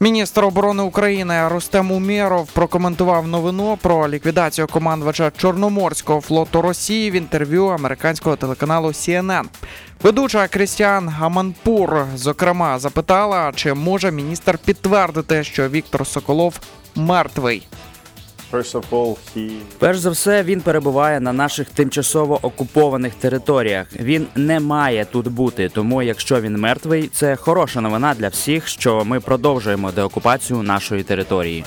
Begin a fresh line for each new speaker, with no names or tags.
Міністр оборони України Рустем Умєров прокоментував новину про ліквідацію командувача Чорноморського флоту Росії в інтерв'ю американського телеканалу CNN. Ведуча Крістіан Гаманпур зокрема запитала, чи може міністр підтвердити, що Віктор Соколов мертвий.
Перш за все, він перебуває на наших тимчасово окупованих територіях. Він не має тут бути. Тому, якщо він мертвий, це хороша новина для всіх, що ми продовжуємо деокупацію нашої території.